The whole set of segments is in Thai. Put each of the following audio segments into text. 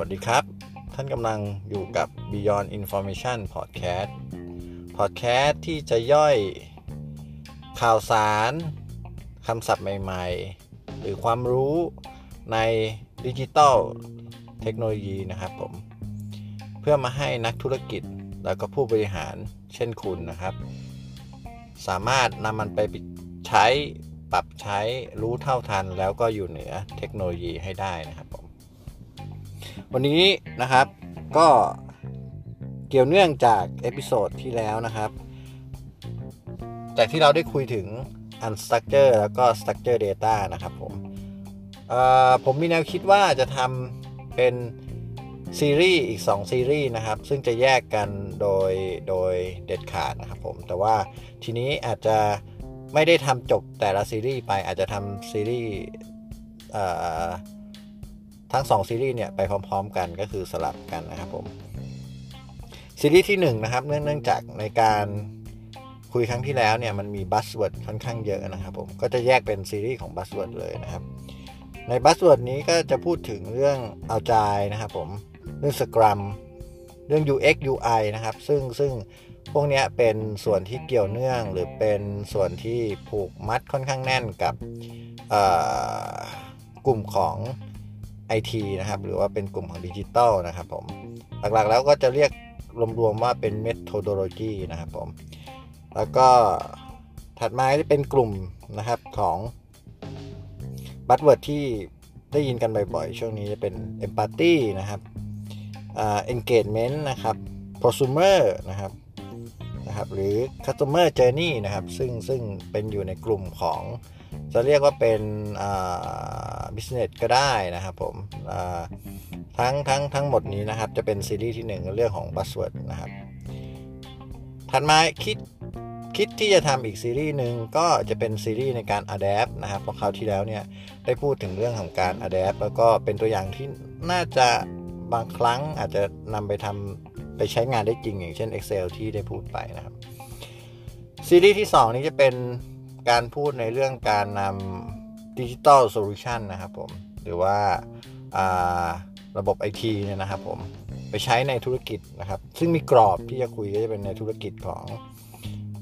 วัสดีครับ ท่านกำลังอยู่กับ Beyond Information Podcast Podcast ที่จะย่อยข่าวสารคำศัพท์ใหม่ ๆ หรือความรู้ในดิจิทัลเทคโนโลยีนะครับผม เพื่อมาให้นักธุรกิจแล้วก็ผู้บริหารเช่นคุณนะครับ สามารถนำมันไปใช้ปรับใช้รู้เท่าทันแล้วก็อยู่เหนือเทคโนโลยีให้ได้นะครับ วันนี้นะครับก็เกี่ยวเนื่องจาก episode ที่แล้วนะครับจากที่เราได้คุยถึง unstructure แล้วก็ structure data นะครับผมผมมีแนวคิดว่าจะทำเป็นซีรีส์อีก 2 ซีรีส์นะครับ ซึ่งจะแยกกันโดยโดยเด็ดขาดนะครับผม แต่ว่าทีนี้อาจจะไม่ได้ทำจบแต่ละซีรีส์ไปอาจจะทำซีรีส์ ทั้ง 2 ซีรีส์เนี่ยไปพร้อม ๆ กันก็คือสลับกันนะครับผมซีรีส์ที่1นะครับเนื่องจากในการคุยครั้งที่แล้วเนี่ยมันมี buzzword ค่อนข้างเยอะนะครับผมก็จะแยกเป็นซีรีส์ของ buzzword เลยนะครับ ใน buzzword นี้ก็จะพูดถึงเรื่อง Agile นะครับผมเรื่อง Scrumเรื่อง UX UI นะครับ ซึ่งซึ่งพวกนี้เป็นส่วนที่เกี่ยวเนื่องหรือเป็นส่วนที่ผูกมัดค่อนข้างแน่นกับกลุ่มของ IT นะครับ หรือว่าเป็นกลุ่มของดิจิตอลนะครับผม หลักๆแล้วก็จะเรียกรวมๆว่าเป็น methodology นะครับผม แล้วก็ถัดมาจะเป็นกลุ่มนะครับของ buzzword ที่ได้ยินกันบ่อยๆ ช่วงนี้จะเป็น empathy นะครับ engagement นะครับ prosumer นะครับนะครับ หรือ customer journey นะครับ ซึ่งซึ่งเป็นอยู่ในกลุ่มของจะเรียกว่าเป็น business ก็ได้นะครับผมทั้งทั้งทั้งหมดนี้นะครับจะเป็นซีรีส์ที่ 1 เรื่องของ buzzword นะครับถัดมาคิดคิดที่จะทำอีกซีรีส์หนึ่งก็จะเป็นซีรีส์ในการ adapt นะครับเพราะคราวที่แล้วเนี่ยได้พูดถึงเรื่องของการ adapt แล้วก็เป็นตัวอย่างที่น่าจะบางครั้งอาจจะนำไปทำไปใช้งานได้จริง อย่างเช่น Excel ที่ได้พูดไปนะครับซีรีส์ที่ 2 นี้จะเป็นการพูดในเรื่องการนำ digital solution นะครับผม หรือว่าระบบไอทีเนี่ยนะครับผม ไปใช้ในธุรกิจนะครับ ซึ่งมีกรอบที่จะคุยก็จะเป็นในธุรกิจของ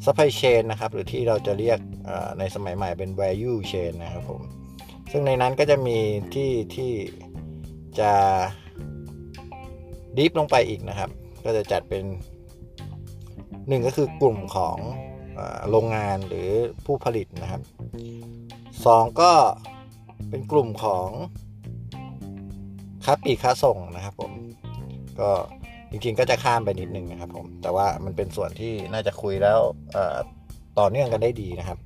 supply chain นะครับ หรือที่เราจะเรียกในสมัยใหม่เป็น value chain นะครับผม ซึ่งในนั้นก็จะมีที่ที่จะดีฟลงไปอีกนะครับ ก็จะจัดเป็นหนึ่งก็คือกลุ่มของโรงงานหรือผู้ผลิตนะครับ 2 ก็เป็นกลุ่มของค้าปีกค้าส่งนะครับผมก็จริงๆก็จะข้ามไปนิดนึงนะครับผมแต่ว่ามันเป็นส่วนที่น่าจะคุยแล้วต่อเนื่องกันได้ดีนะครับ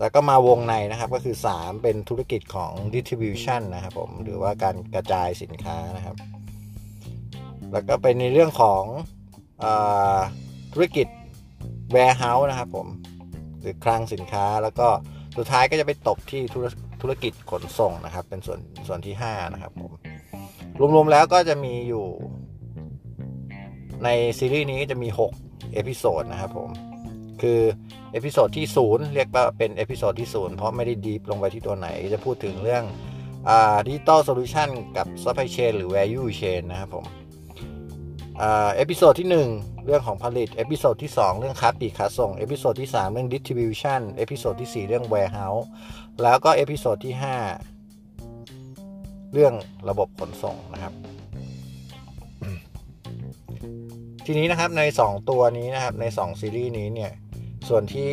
แล้วก็มาวงในนะครับก็คือ 3 เป็นธุรกิจของ distribution นะครับผมหรือว่าการกระจายสินค้านะครับ แล้วก็เป็นในเรื่องของอธุรกิจ warehouse นะครับผมหรือคลังสินค้าแล้วก็ สุดท้ายก็จะไปตกที่ธุรธุรกิจขนส่งนะครับ เป็นส่วนส่วนที่ 5 นะครับผมรวมๆแล้วก็จะมีอยู่ ในซีรีส์นี้จะมี 6 episode นะครับผมคือ episode ที่ 0 เรียกว่าเป็น episode ที่ 0 เพราะไม่ได้ deep ลงไปที่ตัวไหน จะพูดถึงเรื่อง digital solution กับ supply chain หรือ value chain นะครับผม episode ที่ 1 เรื่องของผลิต episode ที่ 2 เรื่องค้าปลีกค้าส่ง episode ที่ 3 เรื่อง distribution episode ที่ 4 เรื่อง warehouse แล้วก็ episode ที่ 5 เรื่องระบบขนส่งนะครับ ทีนี้นะครับใน 2 ตัวนี้นะครับใน 2 ซีรีส์นี้เนี่ย ส่วนที่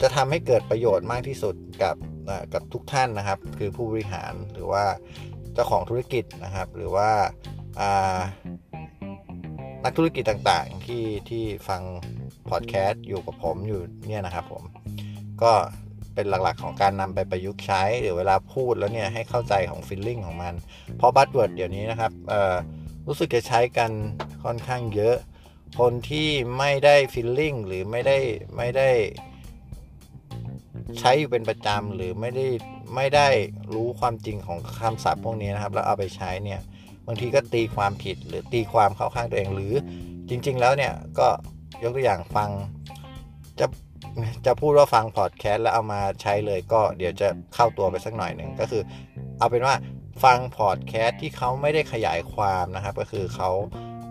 จะทำให้เกิดประโยชน์มากที่สุดกับกับทุกท่านนะครับ คือผู้บริหารหรือว่า จ้าของธุรกิจนะครับ หรือว่านักธุรกิจต่างๆ ที่ที่ฟังพอดแคสต์อยู่กับผมอยู่เนี่ยนะครับผมก็เป็นหลักๆของการนำไปประยุกต์ใช้ หรือเวลาพูดแล้วเนี่ยให้เข้าใจของ feeling ของมัน เพราะ buzzword เดี๋ยวนี้นะครับรู้สึกจะใช้กันค่อนข้างเยอะ คนที่ไม่ได้ feeling หรือไม่ได้ไม่ได้ใช้อยู่เป็นประจำหรือไม่ได้ ไม่ได้รู้ความจริงของคำศัพท์พวกนี้นะครับ แล้วเอาไปใช้เนี่ยบางทีก็ตีความผิดหรือตีความเข้าข้างตัวเองหรือจริง ๆ แล้วเนี่ยก็ยกตัวอย่างฟังจะจะพูดว่าฟังพอดแคสต์แล้วเอามาใช้เลยก็เดี๋ยวจะเข้าตัวไปสักหน่อยหนึ่งก็คือ เอาเป็นว่าฟังพอดแคสต์ที่เขาไม่ได้ขยายความนะครับ ก็คือเขา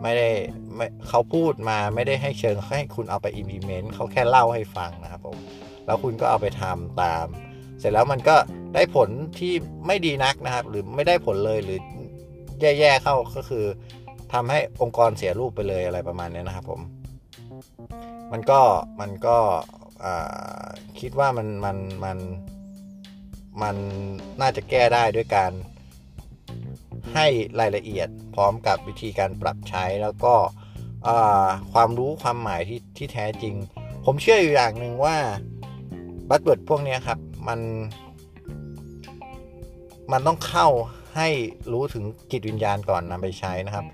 ไม่ได้ไม่เขาพูดมาไม่ได้ให้เชิงให้คุณเอาไป implement เขาแค่เล่าให้ฟังนะครับผมแล้วคุณก็เอาไปทำตาม เสร็จแล้วมันก็ ได้ผลที่ไม่ดีนักนะครับ หรือไม่ได้ผลเลยหรือแย่ๆเข้าก็คือทำให้องค์กรเสียรูปไปเลยอะไรประมาณนี้นะครับ ผม มันก็มันก็คิดว่ามันมันมันมันน่าจะแก้ได้ด้วยการให้รายละเอียดพร้อมกับวิธีการปรับใช้แล้วก็ความรู้ความหมายที่ที่แท้จริง ผมเชื่ออยู่อย่างหนึ่งว่าบัตเบิร์ดพวกนี้ครับ มัน มันต้องเข้าให้รู้ถึงจิตวิญญาณก่อนนำไปใช้นะครับ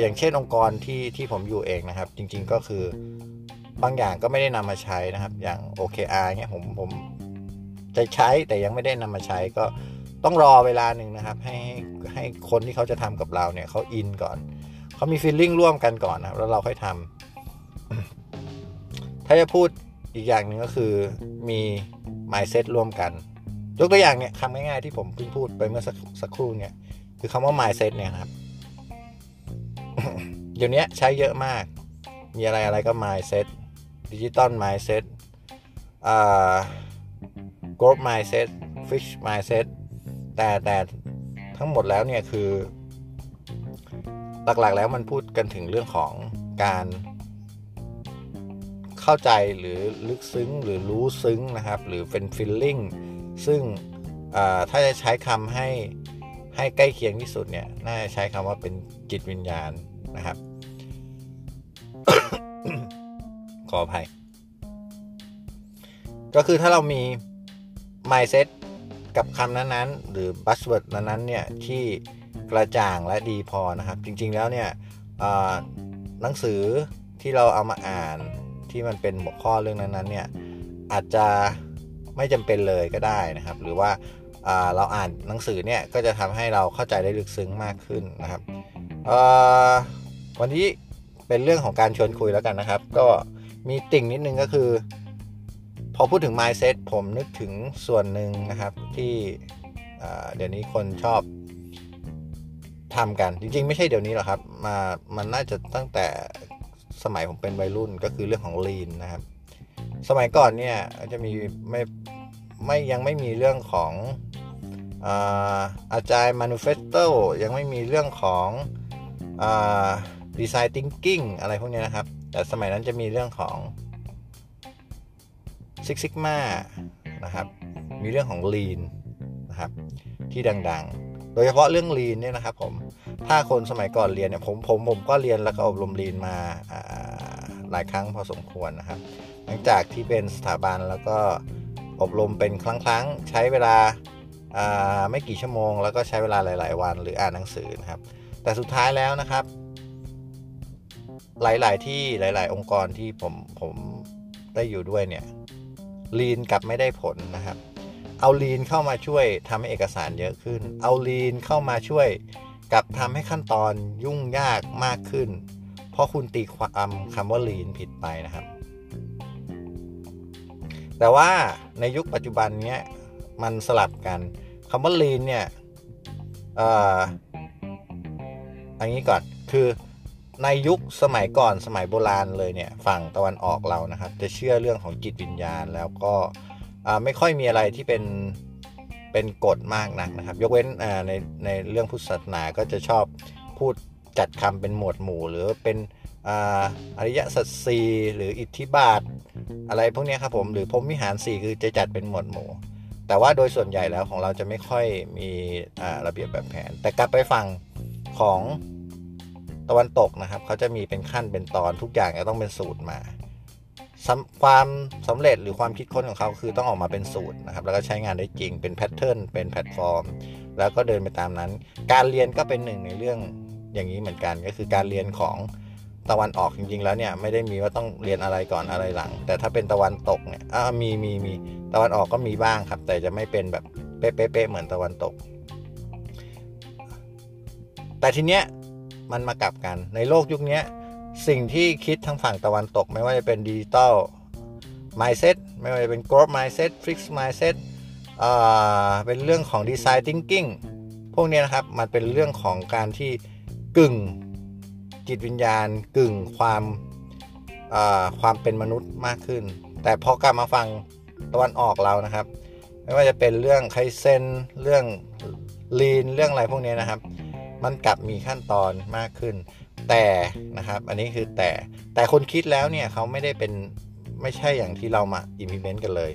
อย่างเช่นองค์กรที่ที่ผมอยู่เองนะครับ จริง ๆก็คือบางอย่างก็ไม่ได้นำมาใช้นะครับ อย่าง OKR เนี่ยผมผมจะใช้แต่ยังไม่ได้นำมาใช้ก็ต้องรอเวลาหนึ่งนะครับ ให้ให้คนที่เขาจะทำกับเราเนี่ยเขาอินก่อนเขามีฟีลลิ่งร่วมกันก่อนนะแล้วเราค่อยทำถ้าจะพูดอีกอย่างหนึ่งก็คือมี mindset ร่วมกัน ยกตัวอย่างเนี่ยคำง่ายๆที่ผมเพิ่งพูดไปเมื่อสักสักครู่เนี่ย คือคำว่า mindset เนี่ยครับ เดี๋ยวนี้ใช้เยอะมาก มีอะไรอะไรก็ mindset ดิจิตอล mindset อ่า growth mindset fish mindset แต่แต่ทั้งหมดแล้วเนี่ยคือ หลักๆแล้วมันพูดกันถึงเรื่องของการเข้าใจหรือลึกซึ้งหรือรู้ซึ้งนะครับ หรือเป็น feeling ซึ่งถ้าจะใช้คำให้ให้ใกล้เคียงที่สุดเนี่ยน่าจะใช้คำว่าเป็นจิตวิญญาณนะครับ ขออภัย ก็คือถ้าเรามี mindset กับคำนั้นๆ หรือ buzzword นั้นๆเนี่ยที่กระจ่างและดีพอนะครับ จริงๆแล้วเนี่ยหนังสือที่เราเอามาอ่านที่มันเป็นหัวข้อเรื่องนั้นๆเนี่ยอาจจะ ไม่จำเป็นเลยก็ได้นะครับ หรือว่าเราอ่านหนังสือเนี่ยก็จะทำให้เราเข้าใจได้ลึกซึ้งมากขึ้นนะครับวันนี้เป็นเรื่องของการชวนคุยแล้วกันนะครับ ก็มีติ่งนิดนึงก็คือ พอพูดถึง mindset ผมนึกถึงส่วนหนึ่งนะครับที่เดี๋ยวนี้คนชอบทำกันจริงๆ ไม่ใช่เดี๋ยวนี้หรอกครับมามันน่าจะตั้งแต่สมัยผมเป็นวัยรุ่นก็คือเรื่องของ lean นะครับ สมัยก่อนเนี่ยจะมีไม่ ไม่ยังไม่มีเรื่องของอาจารย์มานูเฟสโตยังไม่มีเรื่องของดีไซน์ทิงกิ้งอะไรพวกนี้นะครับ แต่สมัยนั้นจะมีเรื่องของซิกซิกมานะครับ มีเรื่องของ Lean นะครับ ที่ดังๆ โดยเฉพาะเรื่อง Lean เนี่ยนะครับผม ถ้าคนสมัยก่อนเรียนเนี่ยผมผมผมก็เรียนแล้วก็อบรม Lean มาหลายครั้งพอสมควรนะครับ หลังจากที่เป็นสถาบันแล้วก็ อบรมเป็นครั้งๆ ใช้เวลาไม่กี่ชั่วโมง แล้วก็ใช้เวลาหลาย ๆ วันหรืออ่านหนังสือนะครับ แต่สุดท้ายแล้วนะครับ หลาย ๆ ที่หลาย ๆ องค์กรที่ผมผมได้อยู่ด้วยเนี่ยลีนกับไม่ได้ผลนะครับ เอาลีนเข้ามาช่วยทำให้เอกสารเยอะขึ้น เอาลีนเข้ามาช่วยกับทำให้ขั้นตอนยุ่งยากมากขึ้น เพราะคุณตีความคำว่าลีนผิดไปนะครับ แต่ว่าในยุคปัจจุบันนี้มันสลับกันคำว่าลีนเนี่ยอันนี้ก่อนคือในยุคสมัยก่อนสมัยโบราณเลยเนี่ยฝั่งตะวันออกเรานะครับ จะเชื่อเรื่องของจิตวิญญาณ แล้วก็ไม่ค่อยมีอะไรที่เป็นเป็นกฎมากนักนะครับ ยกเว้นในในเรื่องพุทธศาสนาก็จะชอบพูดจัดคำเป็นหมวดหมู่ หรือเป็น อริยสัจสีหรืออิทธิบาท อะไรพวกนี้ครับผมหรือพรมวิหารสี่คือจะจัดเป็นหมวดหมู่ แต่ว่าโดยส่วนใหญ่แล้วของเราจะไม่ค่อยมีระเบียบแบบแผน แต่กลับไปฟังของตะวันตกนะครับเขาจะมีเป็นขั้นเป็นตอนทุกอย่างจะต้องเป็นสูตรมาความสำเร็จหรือความคิดค้นของเขาคือต้องออกมาเป็นสูตรนะครับแล้วก็ใช้งานได้จริงเป็น pattern เป็นแพลตฟอร์ม แล้วก็เดินไปตามนั้น การเรียนก็เป็นหนึ่งในเรื่องอย่างนี้เหมือนกันก็คือการเรียนของ ตะวันออกจริง ๆ แล้วเนี่ยไม่ได้มีว่าต้องเรียนอะไรก่อนอะไรหลัง แต่ถ้าเป็นตะวันตกเนี่ยมีมีมีตะวันออกก็มีบ้างครับ แต่จะไม่เป็นแบบเป๊ะๆเหมือนตะวันตก แต่ทีเนี้ยมันมากลับกันในโลกยุคนี้สิ่งที่คิดทางฝั่งตะวันตก ไม่ว่าจะเป็นดิจิตอล mindset ไม่ว่าจะเป็น growth mindset fix mindset เอ่อเป็นเรื่องของ Design Thinking พวกเนี้ยนะครับ มันเป็นเรื่องของการที่กึ่ง จิตวิญญาณกึ่งความเอ่อความเป็นมนุษย์มากขึ้น แต่พอกลับมาฟังตะวันออกเรานะครับ ไม่ว่าจะเป็นเรื่องไคเซนเรื่องลีนเรื่องอะไรพวกเนี้ยนะครับ มันกลับมีขั้นตอนมากขึ้น แต่นะครับ อันนี้คือแต่แต่คนคิดแล้วเนี่ยเขาไม่ได้เป็นไม่ใช่อย่างที่เรามา implement กันเลย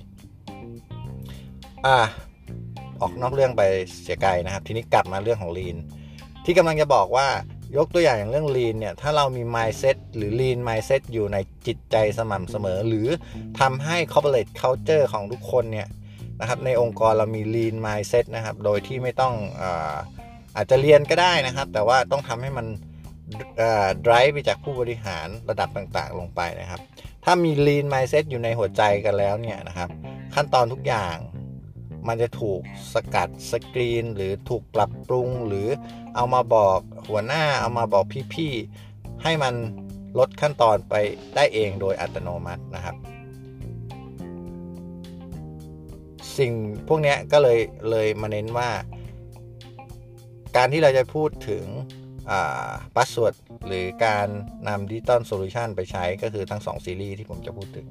อะออกนอกเรื่องไปเสียไกลนะครับ ทีนี้กลับมาเรื่องของ lean ที่กำลังจะบอกว่า ยกตัวอย่างอย่างเรื่อง lean เนี่ย ถ้าเรามี mindset หรือ lean mindset อยู่ในจิตใจสม่ำเสมอ หรือทำให้ corporate culture ของทุกคนเนี่ยนะครับ ในองค์กรเรามี lean mindset นะครับ โดยที่ไม่ต้องอาอาจจะเรียนก็ได้นะครับ แต่ว่าต้องทำให้มัน drive ไปจากผู้บริหารระดับต่างๆ ลงไปนะครับ ถ้ามี lean mindset อยู่ในหัวใจกันแล้วเนี่ยนะครับ ขั้นตอนทุกอย่าง มันจะถูกสกัดสกรีน หรือถูกปรับปรุง หรือเอามาบอกหัวหน้าเอามาบอกพี่ๆให้มันลดขั้นตอนไปได้เองโดยอัตโนมัตินะครับ สิ่งพวกนี้ก็เลยเลยมาเน้นว่า การที่เราจะพูดถึง buzzword หรือการนำ digital solution ไปใช้ก็คือทั้ง 2 ซีรีส์ที่ผมจะพูดถึง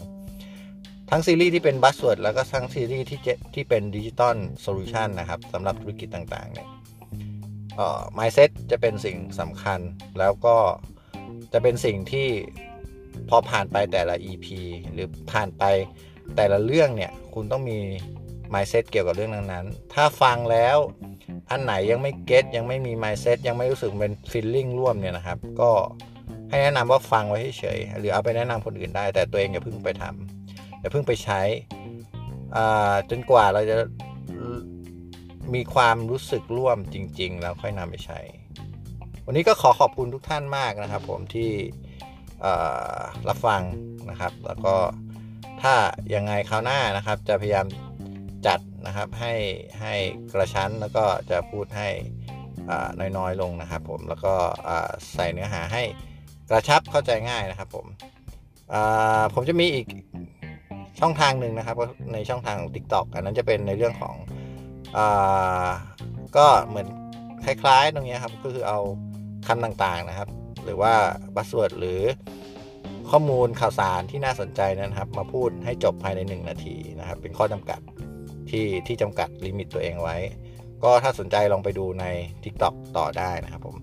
ทั้งซีรีส์ที่เป็น buzzword แล้วก็ทั้งซีรีส์ที่ที่เป็น digital solution นะครับสำหรับธุรกิจต่างๆเนี่ยเอ่อ mindset จะเป็นสิ่งสำคัญแล้วก็จะเป็นสิ่งที่พอผ่านไปแต่ละ EP หรือผ่านไปแต่ละเรื่องเนี่ย คุณต้องมี mindset เกี่ยวกับเรื่องนั้นๆ ถ้าฟังแล้วอันไหนยังไม่ get ยังไม่มี mindset ยังไม่รู้สึกเป็น feeling ร่วมเนี่ยนะครับ ก็ให้แนะนำว่าฟังไว้เฉยหรือเอาไปแนะนำคนอื่นได้ แต่ตัวเองอย่าเพิ่งไปทำ อย่าเพิ่งไปใช้จนกว่าเราจะมีความรู้สึกร่วมจริง ๆ แล้วค่อยนำไปใช้ วันนี้ก็ขอขอบคุณทุกท่านมากนะครับ ผมที่รับฟังนะครับ แล้วก็ถ้ายังไงคราวหน้านะครับ จะพยายามจัดนะครับให้ให้กระชั้นแล้วก็จะพูดให้น้อยๆลงนะครับ ผมแล้วก็ใส่เนื้อหาให้กระชับเข้าใจง่ายนะครับ ผมผมจะมีอีก ช่องทางหนึ่งนะครับในช่องทางของ TikTok อันนั้นจะเป็นในเรื่องของอก็เหมือนคล้ายๆ ตรงนี้ครับก็คือเอาคำต่างๆนะครับ หรือว่าบัสเวิร์ดหรือข้อมูลข่าวสารที่น่าสนใจนะครับ มาพูดให้จบภายใน 1 นาทีนะครับ เป็นข้อจำกัดที่ที่จำกัดลิมิตตัวเองไว้ ก็ถ้าสนใจลองไปดูใน TikTok ต่อได้นะครับผม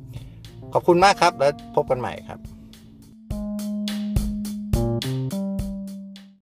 ขอบคุณมากครับแล้วพบกันใหม่ครับ